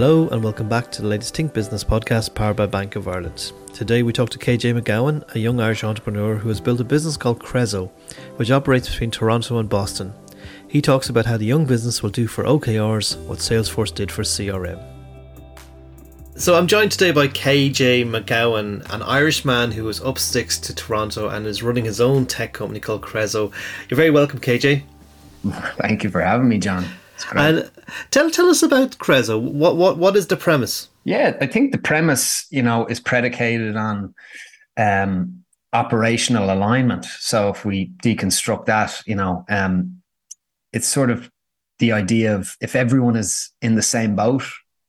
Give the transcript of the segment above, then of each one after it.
Hello and welcome back to the latest Think Business podcast powered by Bank of Ireland. Today we talk to KJ McGowan, a young Irish entrepreneur who has built a business called Crezo, which operates between Toronto and Boston. He talks about how the young business will do for OKRs what Salesforce did for CRM. So I'm joined today by KJ McGowan, an Irishman who is up sticks to Toronto and is running his own tech company called Crezo. You're very welcome, KJ. Thank you for having me, John. And tell tell us about Crezo. What what what is the premise? Yeah, I think the premise, you know, is predicated on um, operational alignment. So if we deconstruct that, you know, um, it's sort of the idea of if everyone is in the same boat,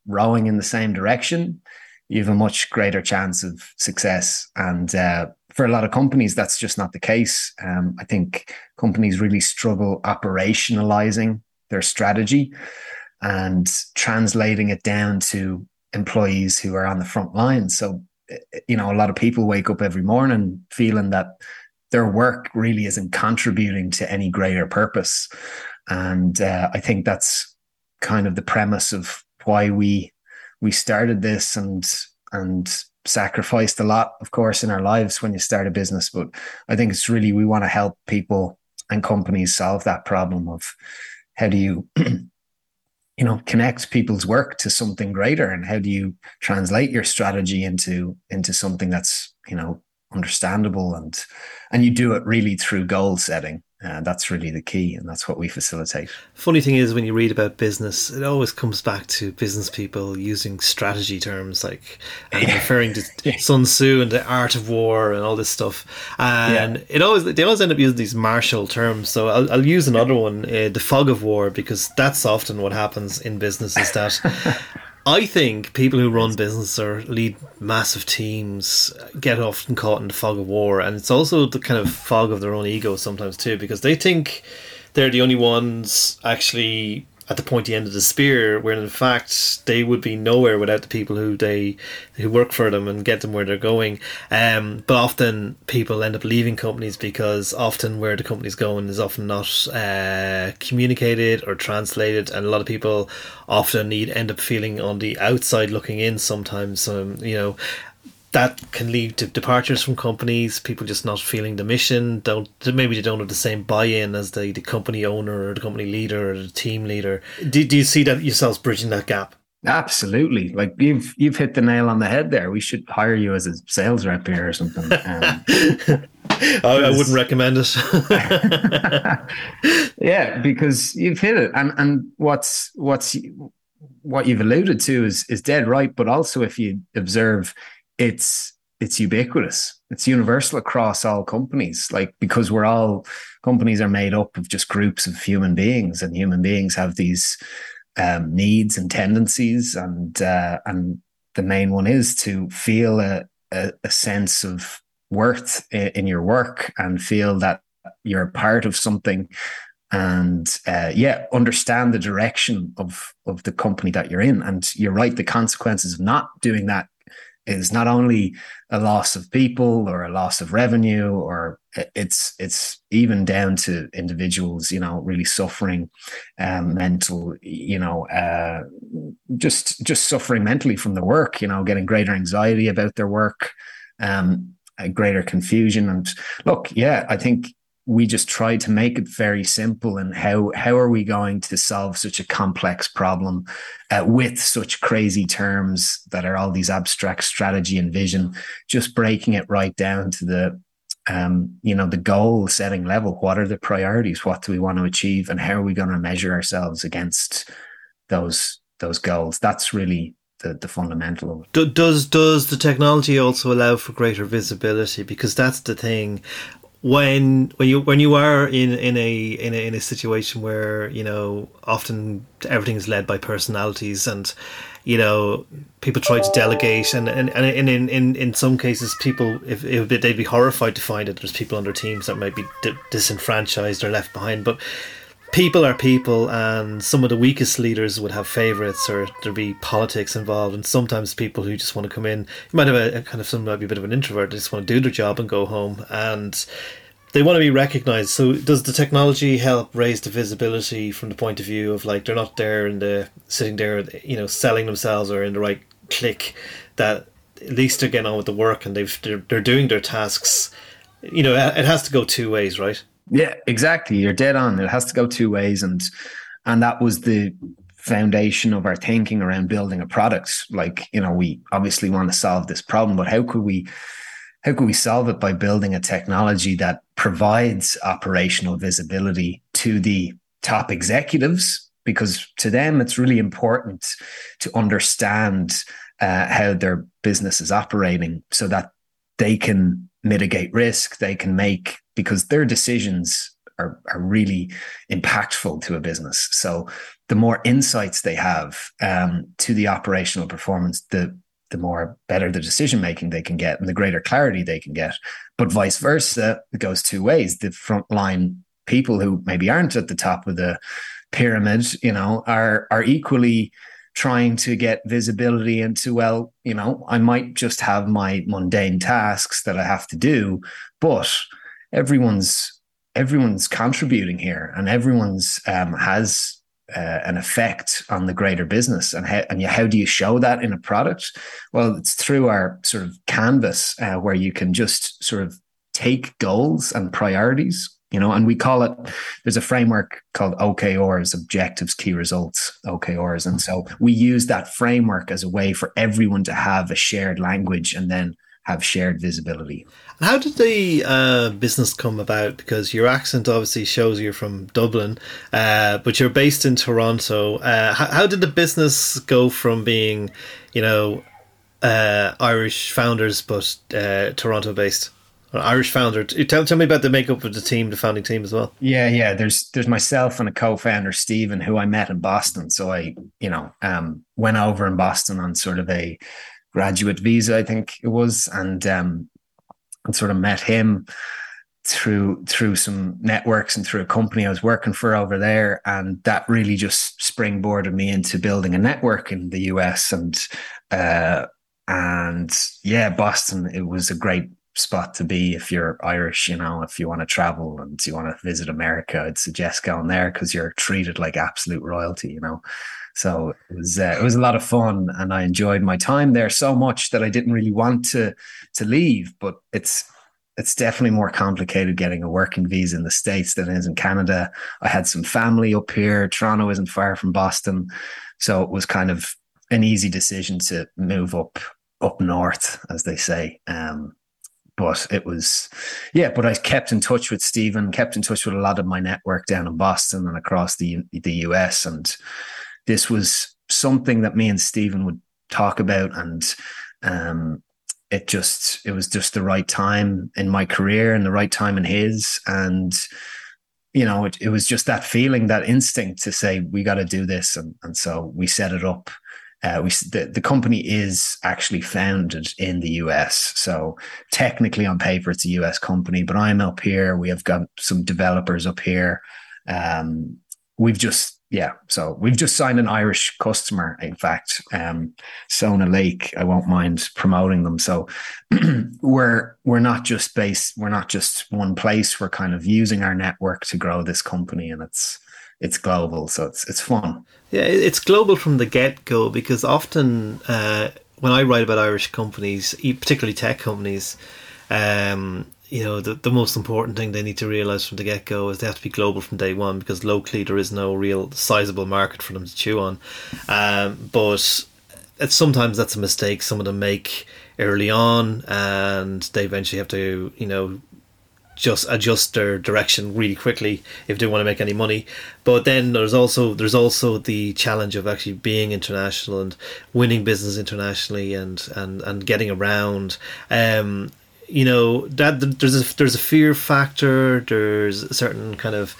rowing in the same direction, you have a much greater chance of success. And uh, for a lot of companies, that's just not the case. Um, I think companies really struggle operationalizing their strategy and translating it down to employees who are on the front line. So, you know, a lot of people wake up every morning feeling that their work really isn't contributing to any greater purpose. And uh, I think that's kind of the premise of why we we started this and and sacrificed a lot, of course, in our lives when you start a business. But I think it's really we want to help people and companies solve that problem of how do you you know connect people's work to something greater? And how do you translate your strategy into into something that's you know understandable and and you do it really through goal setting uh, that's really the key, and that's what we facilitate. Funny thing is, when you read about business, it always comes back to business people using strategy terms like and referring to yeah. Sun Tzu and the art of war and all this stuff. And yeah. it always they always end up using these martial terms. So I'll, I'll use another one, uh, the fog of war, because that's often what happens in business. Is that I think people who run business or lead massive teams get often caught in the fog of war, and it's also the kind of fog of their own ego sometimes too, because they think they're the only ones actually at the pointy end of the spear, where in fact they would be nowhere without the people who they who work for them and get them where they're going. Um, but often people end up leaving companies because often where the company's going is often not uh, communicated or translated, and a lot of people often need end up feeling on the outside looking in. Sometimes, um, you know, that can lead to departures from companies, people just not feeling the mission, don't maybe they don't have the same buy-in as the, the company owner or the company leader or the team leader. Do, do you see that yourselves bridging that gap? Absolutely. Like you've you've hit the nail on the head there. We should hire you as a sales rep here or something. Um, I, I, wouldn't recommend it. yeah, because you've hit it. And and what's what's what you've alluded to is is dead right. But also if you observe it's it's ubiquitous. It's universal across all companies. Like because we're all companies are made up of just groups of human beings, and human beings have these um, needs and tendencies, and uh, and the main one is to feel a, a, a sense of worth in, in, your work and feel that you're a part of something and uh, yeah understand the direction of of the company that you're in and you're right the consequences of not doing that is not only a loss of people or a loss of revenue or it's it's even down to individuals you know really suffering um, mental you know uh, just just suffering mentally from the work you know getting greater anxiety about their work um, greater confusion. And look yeah i think we just try to make it very simple and how how are we going to solve such a complex problem uh, with such crazy terms that are all these abstract strategy and vision just breaking it right down to the um, you know the goal setting level? What are the priorities? What do we want to achieve? And how are we going to measure ourselves against those those goals? That's really the, the fundamental of it. Does does the technology also allow for greater visibility? Because that's the thing when when you when you are in in a in a in a situation where you know often everything is led by personalities and you know people try to delegate and and, and in, in in some cases people if, if they'd be horrified to find that there's people on their teams that might be disenfranchised or left behind. But people are people and some of the weakest leaders would have favorites or there'd be politics involved and sometimes people who just want to come in you might have a, a kind of some might be a bit of an introvert they just want to do their job and go home and they want to be recognized. So does the technology help raise the visibility from the point of view of like they're not there in the sitting there, you know, selling themselves or in the right click that at least they're getting on with the work and they've they're, they're doing their tasks. You know, it has to go two ways, right? Yeah, exactly. You're dead on. It has to go two ways, and and that was the foundation of our thinking around building a product. Like you know, we obviously want to solve this problem, but how could we how could we solve it by building a technology that provides operational visibility to the top executives because to them it's really important to understand uh, how their business is operating so that they can mitigate risk they can make because their decisions are, are really impactful to a business so the more insights they have um, to the operational performance the the more better the decision making they can get and the greater clarity they can get. But vice versa, it goes two ways. The frontline people who maybe aren't at the top of the pyramid, you know, are are equally trying to get visibility into, well, you know, I might just have my mundane tasks that I have to do, but everyone's everyone's contributing here and everyone's um, has uh, an effect on the greater business. And how and how do you show that in a product? Well it's through our sort of canvas uh, where you can just sort of take goals and priorities you know and we call it there's a framework called okrs objectives key results okrs and so we use that framework as a way for everyone to have a shared language and then have shared visibility. How did the uh, business come about? Because your accent obviously shows you're from Dublin, uh, but you're based in Toronto. Uh, how, how, did the business go from being, you know, uh, Irish founders but uh, Toronto based? Irish founder. Tell, tell me about the makeup of the team, the founding team as well. Yeah, yeah. There's there's myself and a co-founder, Stephen, who I met in Boston. So I, you know, um, went over in Boston on sort of a graduate visa, I think it was, and um, and sort of met him through through some networks and through a company I was working for over there, and that really just springboarded me into building a network in the US and uh, and yeah, Boston. It was a great spot to be if you're Irish, you know, if you want to travel and you want to visit America, I'd suggest going there because you're treated like absolute royalty, you know. So it was uh, it was a lot of fun, and I enjoyed my time there so much that I didn't really want to to leave. But it's it's definitely more complicated getting a working visa in the states than it is in Canada. I had some family up here. Toronto isn't far from Boston, so it was kind of an easy decision to move up up north, as they say. Um, but it was, yeah. But I kept in touch with Stephen, kept in touch with a lot of my network down in Boston and across the the US, and this was something that me and Stephen would talk about and um, it just it was just the right time in my career and the right time in his and you know it, it was just that feeling that instinct to say we got to do this and, and so we set it up uh, we the, the company is actually founded in the US so technically on paper it's a US company but I'm up here we have got some developers up here um, we've just yeah, so we've just signed an Irish customer. In fact, um, Sonalake. I won't mind promoting them. So we're we're not just based. We're not just one place. We're kind of using our network to grow this company, and it's it's global. So it's it's fun. Yeah, it's global from the get go because often uh, when I write about Irish companies, particularly tech companies. Um, you know the, the most important thing they need to realize from the get go is they have to be global from day one because locally there is no real sizable market for them to chew on. Um, but sometimes that's a mistake some of them make early on, and they eventually have to you know just adjust their direction really quickly if they want to make any money. But then there's also there's also the challenge of actually being international and winning business internationally and and and getting around. Um, you know that there's a there's a fear factor. There's a certain kind of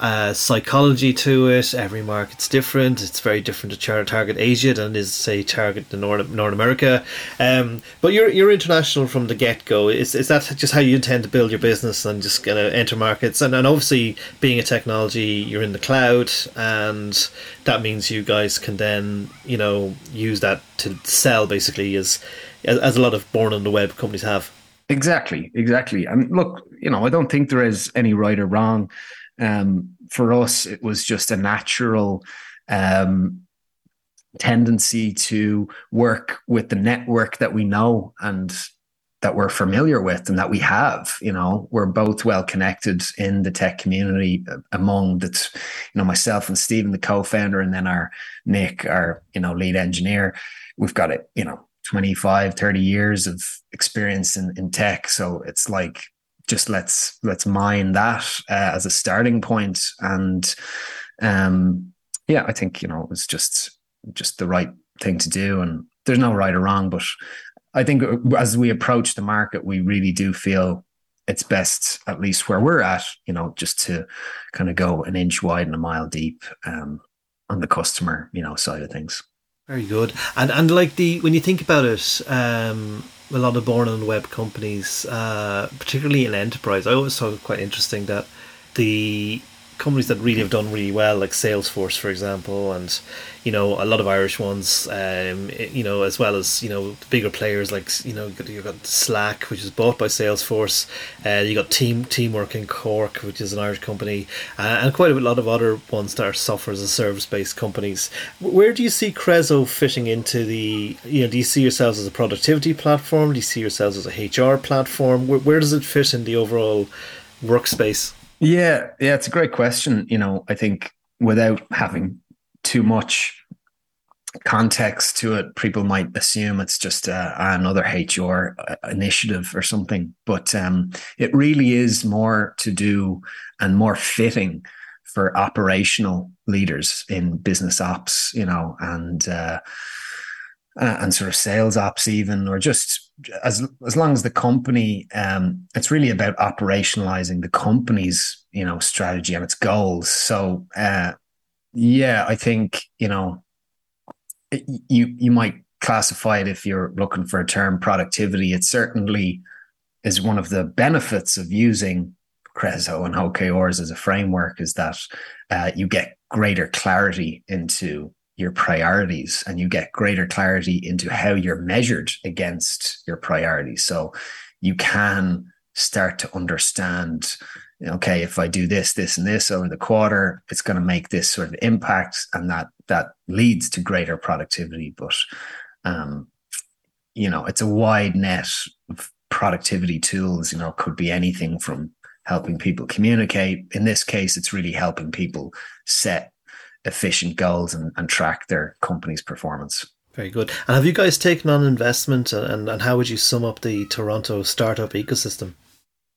uh, psychology to it. Every market's different. It's very different to target Asia than is say target the North North America. Um, but you're you're international from the get go. Is is that just how you intend to build your business and just kind of enter markets? And and obviously being a technology, you're in the cloud, and that means you guys can then you know use that to sell basically as as a lot of born on the web companies have. Exactly, exactly. And look, you know, I don't think there is any right or wrong. Um, for us, it was just a natural um, tendency to work with the network that we know and that we're familiar with and that we have you know? We're both well connected in the tech community uh, among that you know myself and Stephen the co-founder and then our Nick our you know lead engineer. We've got it you know 25 30 years of experience in, in tech. So it's like just let's let's mine that uh, as a starting point. And um yeah i think you know it was just just the right thing to do. And there's no right or wrong but i think as we approach the market we really do feel it's best at least where we're at you know just to kind of go an inch wide and a mile deep um, on the customer you know side of things. Very good. And and like the when you think about it, um, a lot of born on web companies, uh, particularly in enterprise, I always thought it quite interesting that the companies that really have done really well, like Salesforce, for example, and you know a lot of Irish ones, um, you know, as well as you know bigger players like you know you got Slack, which is bought by Salesforce. Uh, you got Team Teamwork in Cork, which is an Irish company, uh, and quite a lot of other ones that are software as a service based companies. Where do you see Crezo fitting into the? You know, do you see yourselves as a productivity platform? Do you see yourselves as a HR platform? Where, where does it fit in the overall workspace? Yeah, yeah, it's a great question. You know, I think without having too much context to it, people might assume it's just uh, another HR uh, initiative or something. But um, it really is more to do and more fitting for operational leaders in business ops, you know, and uh, uh, and sort of sales ops even, or just as as long as the company, um, it's really about operationalizing the company's you know strategy and its goals. So uh, yeah, I think you know you you might classify it if you're looking for a term productivity. It certainly is one of the benefits of using Crezo and OKRs as a framework is that uh, you get greater clarity into your priorities and you get greater clarity into how you're measured against your priorities. So you can start to understand okay if i do this this and this over the quarter it's going to make this sort of impact and that that leads to greater productivity but um you know it's a wide net of productivity tools you know could be anything from helping people communicate in this case it's really helping people set efficient goals and, and track their company's performance. Very good. And have you guys taken on investment and, and how would you sum up the Toronto startup ecosystem?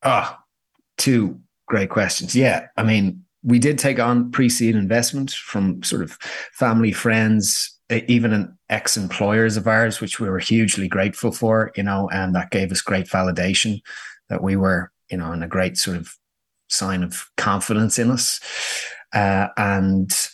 Ah, two great questions. Yeah. I mean, we did take on pre-seed investment from sort of family, friends, even an ex-employers of ours, which we were hugely grateful for, you know, and that gave us great validation that we were, you know, in a great sort of sign of confidence in us. Uh, and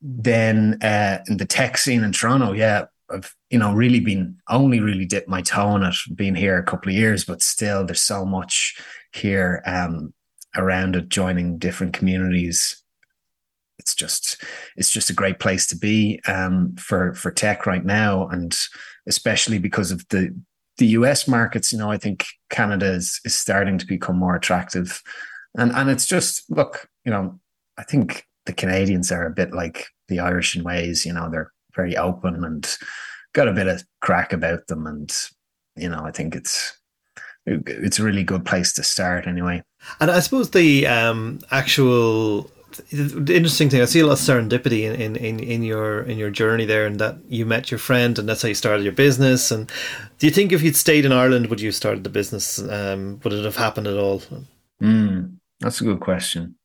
then uh, in the tech scene in Toronto, yeah, I've you know really been only really dipped my toe in it, being here a couple of years, but still there's so much here um, around it, joining different communities. It's just it's just a great place to be um, for for tech right now, and especially because of the the US markets. You know, I think Canada is is starting to become more attractive, and and it's just look, you know, I think the Canadians are a bit like the Irish in ways. You know, they're very open and got a bit of crack about them, and you know, I think it's it's a really good place to start anyway. And I suppose the um, actual the interesting thing I see a lot of serendipity in, in, in, your in your journey there, and that you met your friend, and that's how you started your business. And do you think if you'd stayed in Ireland, would you have started the business? Um, would it have happened at all? Mm, that's a good question.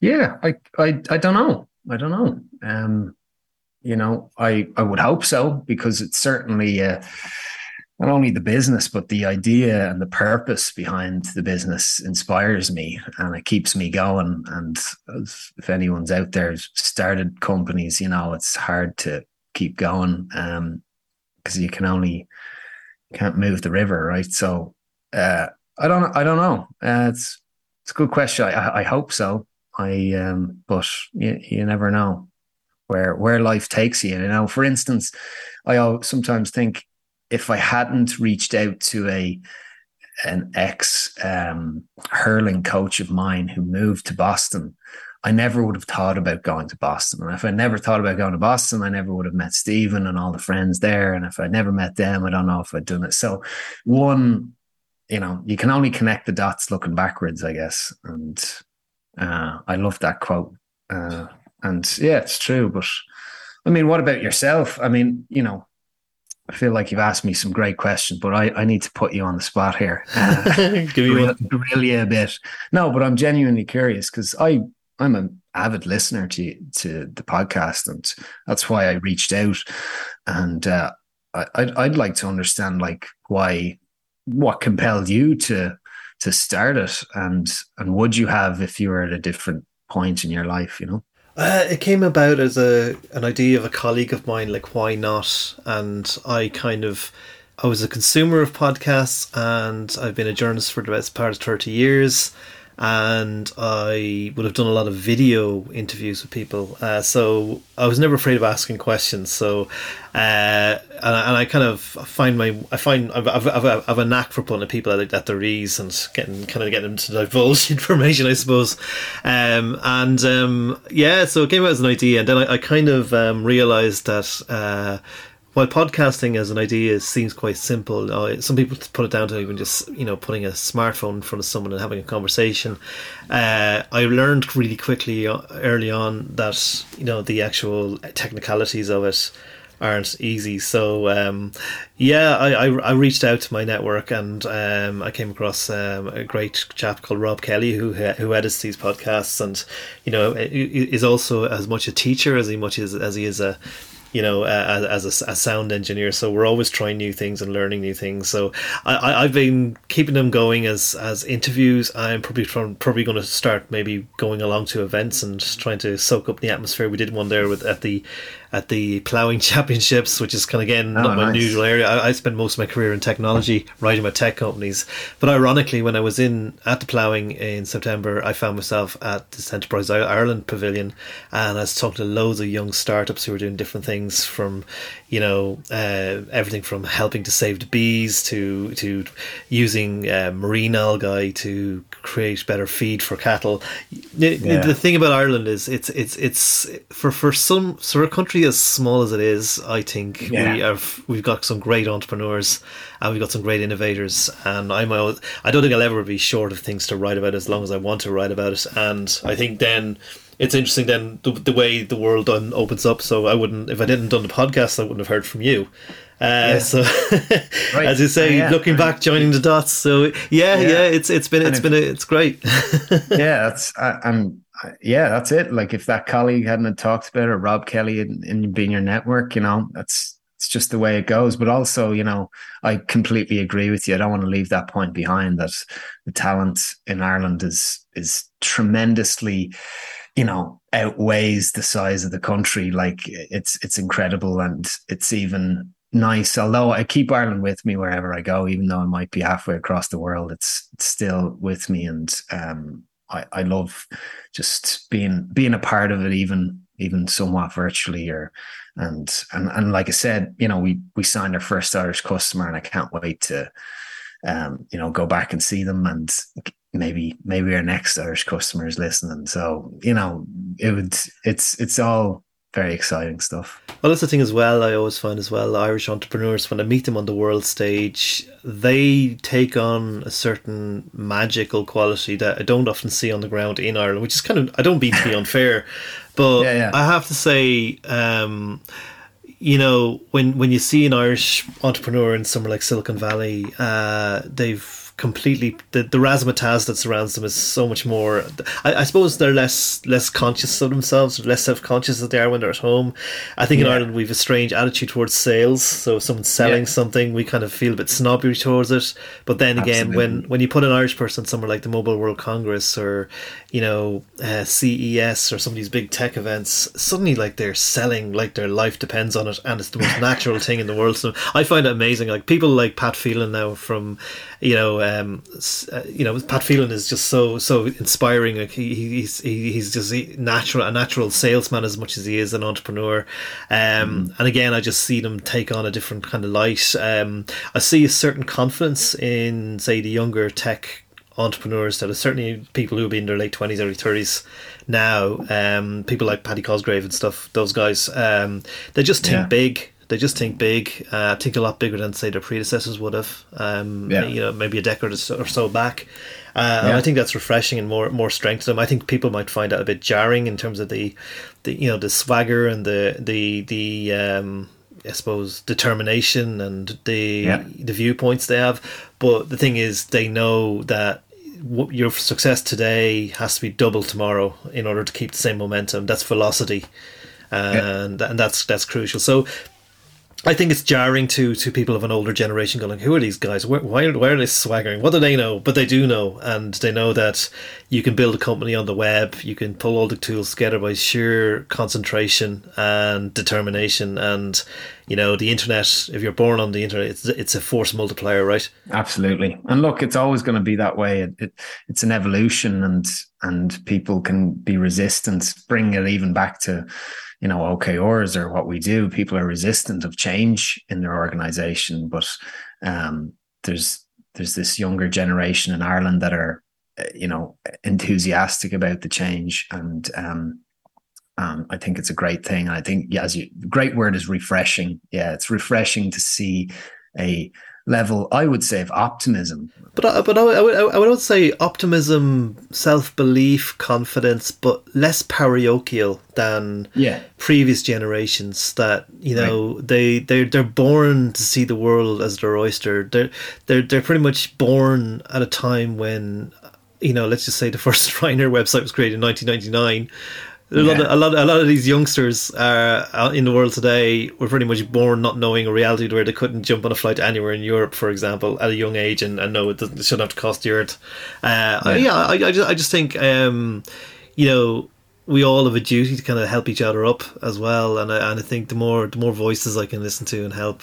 Yeah, I, I, I don't know. I don't know. Um, you know, I, I would hope so because it's certainly uh, not only the business, but the idea and the purpose behind the business inspires me and it keeps me going. And if anyone's out there started companies, you know, it's hard to keep going because um, you can only can't move the river, right? So uh, I don't, I don't know. Uh, it's it's a good question. I, I hope so. I um, but you, you never know where where life takes you. You know, for instance, I sometimes think if I hadn't reached out to a an ex um, hurling coach of mine who moved to Boston. I never would have thought about going to Boston. And if I never thought about going to Boston, I never would have met Stephen and all the friends there. And if I never met them, I don't know if I'd done it. So, one, you know, you can only connect the dots looking backwards, I guess. And uh, I love that quote. Uh, and yeah, it's true. But I mean, what about yourself? I mean, you know, I feel like you've asked me some great questions, but I, I need to put you on the spot here. Uh, grill you a bit. No, but I'm genuinely curious because I I'm an avid listener to to the podcast, and that's why I reached out. And uh, I, I'd I'd like to understand like why what compelled you to to start it, and and would you have if you were at a different point in your life, you know? Uh, it came about as a an idea of a colleague of mine, like why not? And I kind of I was a consumer of podcasts, and I've been a journalist for the best part of thirty years and I would have done a lot of video interviews with people. Uh, so I was never afraid of asking questions. So, uh, and, I, and, I, kind of find my, I find I've, I've, I've, a, I've a knack for putting people at, at their ease and getting kind of getting them to divulge information, I suppose. Um, and um, yeah, so it came out as an idea, and then I, I kind of um, realized that. Uh, while podcasting as an idea seems quite simple, uh, some people put it down to even just you know putting a smartphone in front of someone and having a conversation. Uh, I learned really quickly uh, early on that you know the actual technicalities of it aren't easy. So um, yeah, I, I, I reached out to my network and um, I came across um, a great chap called Rob Kelly who who edits these podcasts and you know is also as much a teacher as he much as as he is a you know, uh, as a, a, sound engineer. So we're always trying new things and learning new things. So I, have been keeping them going as as interviews. I'm probably from, probably going to start maybe going along to events and trying to soak up the atmosphere. We did one there with at the at the ploughing championships, which is kind of again oh, not my usual area. I, I, spent most of my career in technology, writing about tech companies. But ironically, when I was in at the ploughing in September, I found myself at this Enterprise Ireland pavilion, and I was talking to loads of young startups who were doing different things from, you know, uh, everything from helping to save the bees to to using uh, marine algae to create better feed for cattle. The, yeah. the thing about Ireland is it's it's it's for for some for a country country as small as it is, I think yeah. we have we've got some great entrepreneurs and we've got some great innovators. And I'm I don't think I'll ever be short of things to write about as long as I want to write about it. And I think then it's interesting then the, the way the world opens up. So I wouldn't if I didn't done the podcast, I wouldn't have heard from you. Uh, yeah. So, right. as you say, yeah. looking back, joining the dots. So yeah, yeah, yeah it's it's been it's if, been a, it's great. yeah, that's I, I'm yeah, that's it. Like if that colleague hadn't talked about it, or Rob Kelly in, in being your network, you know, that's it's just the way it goes. But also, you know, I completely agree with you. I don't want to leave that point behind. That the talent in Ireland is is tremendously, you know, outweighs the size of the country. Like it's it's incredible, and it's even nice. Although I keep Ireland with me wherever I go, even though I might be halfway across the world, it's, it's still with me, and um, I, I love just being being a part of it, even even somewhat virtually or and and and like I said, you know, we we signed our first Irish customer and I can't wait to um, you know, go back and see them and maybe maybe our next Irish customer is listening. So, you know, it would it's it's all very exciting stuff. Well, that's the thing as well. I always find as well Irish entrepreneurs when I meet them on the world stage, they take on a certain magical quality that I don't often see on the ground in Ireland, which is kind of I don't mean to be unfair, but yeah, yeah. I have to say. Um, you know, when when you see an Irish entrepreneur in somewhere like Silicon Valley, uh, they've completely the, the razzmatazz that surrounds them is so much more I, I suppose they're less less conscious of themselves less self-conscious as they are when they're at home I think yeah. in Ireland we've a strange attitude towards sales so if someone's selling yeah. something we kind of feel a bit snobby towards it but then again Absolutely. when when you put an Irish person somewhere like the Mobile World Congress or you know uh, CES or some of these big tech events suddenly like they're selling like their life depends on it and it's the most natural thing in the world so I find it amazing like people like Pat Phelan now from you know um, uh, you know, Pat Phelan is just so so inspiring. Like he, he's he, he's just a natural a natural salesman as much as he is an entrepreneur. Um, mm. And again, I just see them take on a different kind of light. Um, I see a certain confidence in say the younger tech entrepreneurs that are certainly people who have been in their late twenties, early thirties now. Um, people like Paddy Cosgrave and stuff. Those guys, um, they just think yeah. big they just think big, uh, think a lot bigger than say their predecessors would have. Um, yeah. You know, maybe a decade or so back. Uh, yeah. I think that's refreshing and more more strength to them. I think people might find that a bit jarring in terms of the, the you know the swagger and the the the um, I suppose determination and the yeah. the viewpoints they have. But the thing is, they know that your success today has to be double tomorrow in order to keep the same momentum. That's velocity, and yeah. and that's that's crucial. So I think it's jarring to to people of an older generation going, "Who are these guys? Why, why, are they swaggering? What do they know?" But they do know, and they know that you can build a company on the web. You can pull all the tools together by sheer concentration and determination. And you know, the internet. If you're born on the internet, it's it's a force multiplier, right? Absolutely. And look, it's always going to be that way. It, it, it's an evolution, and and people can be resistant. Bring it even back to you know OKRs or what we do, people are resistant of change in their organization. But um, there's there's this younger generation in Ireland that are you know enthusiastic about the change and um, um, I think it's a great thing. And I think, yeah, as you, great word is refreshing. Yeah, it's refreshing to see a level, I would say, of optimism. But I, but I, I, would, I would say optimism, self belief, confidence, but less parochial than yeah. previous generations. That you know right. they they they're born to see the world as their oyster. They're they're they're pretty much born at a time when you know, let's just say the first Ryanair website was created in 1999 a lot, of, a lot, a lot of these youngsters uh, in the world today were pretty much born not knowing a reality where they couldn't jump on a flight anywhere in Europe, for example, at a young age, and, and know it, it shouldn't have to cost the earth. Uh, yeah, yeah I, I, just, I just think, um, you know, we all have a duty to kind of help each other up as well, and I, and I think the more the more voices I can listen to and help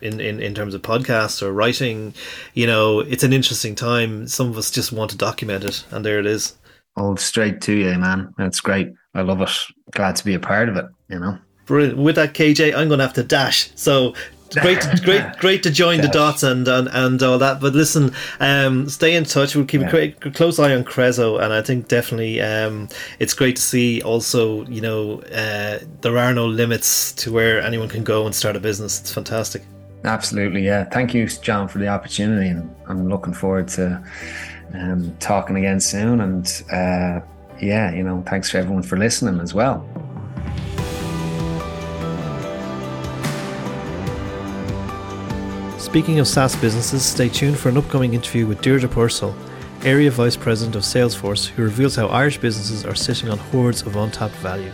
in, in, in terms of podcasts or writing, you know, it's an interesting time. Some of us just want to document it, and there it is. All straight to you, man. That's great. I love it. Glad to be a part of it. You know. Brilliant. With that, KJ, I'm going to have to dash. So great, to, great, great to join the dots and, and and all that. But listen, um, stay in touch. We'll keep yeah. a close eye on Crezo, and I think definitely um, it's great to see. Also, you know, uh, there are no limits to where anyone can go and start a business. It's fantastic. Absolutely, yeah. Thank you, John, for the opportunity, and I'm looking forward to um, talking again soon. And uh, yeah, you know, thanks for everyone for listening as well. Speaking of SaaS businesses, stay tuned for an upcoming interview with Deirdre Purcell, Area Vice President of Salesforce, who reveals how Irish businesses are sitting on hoards of untapped value.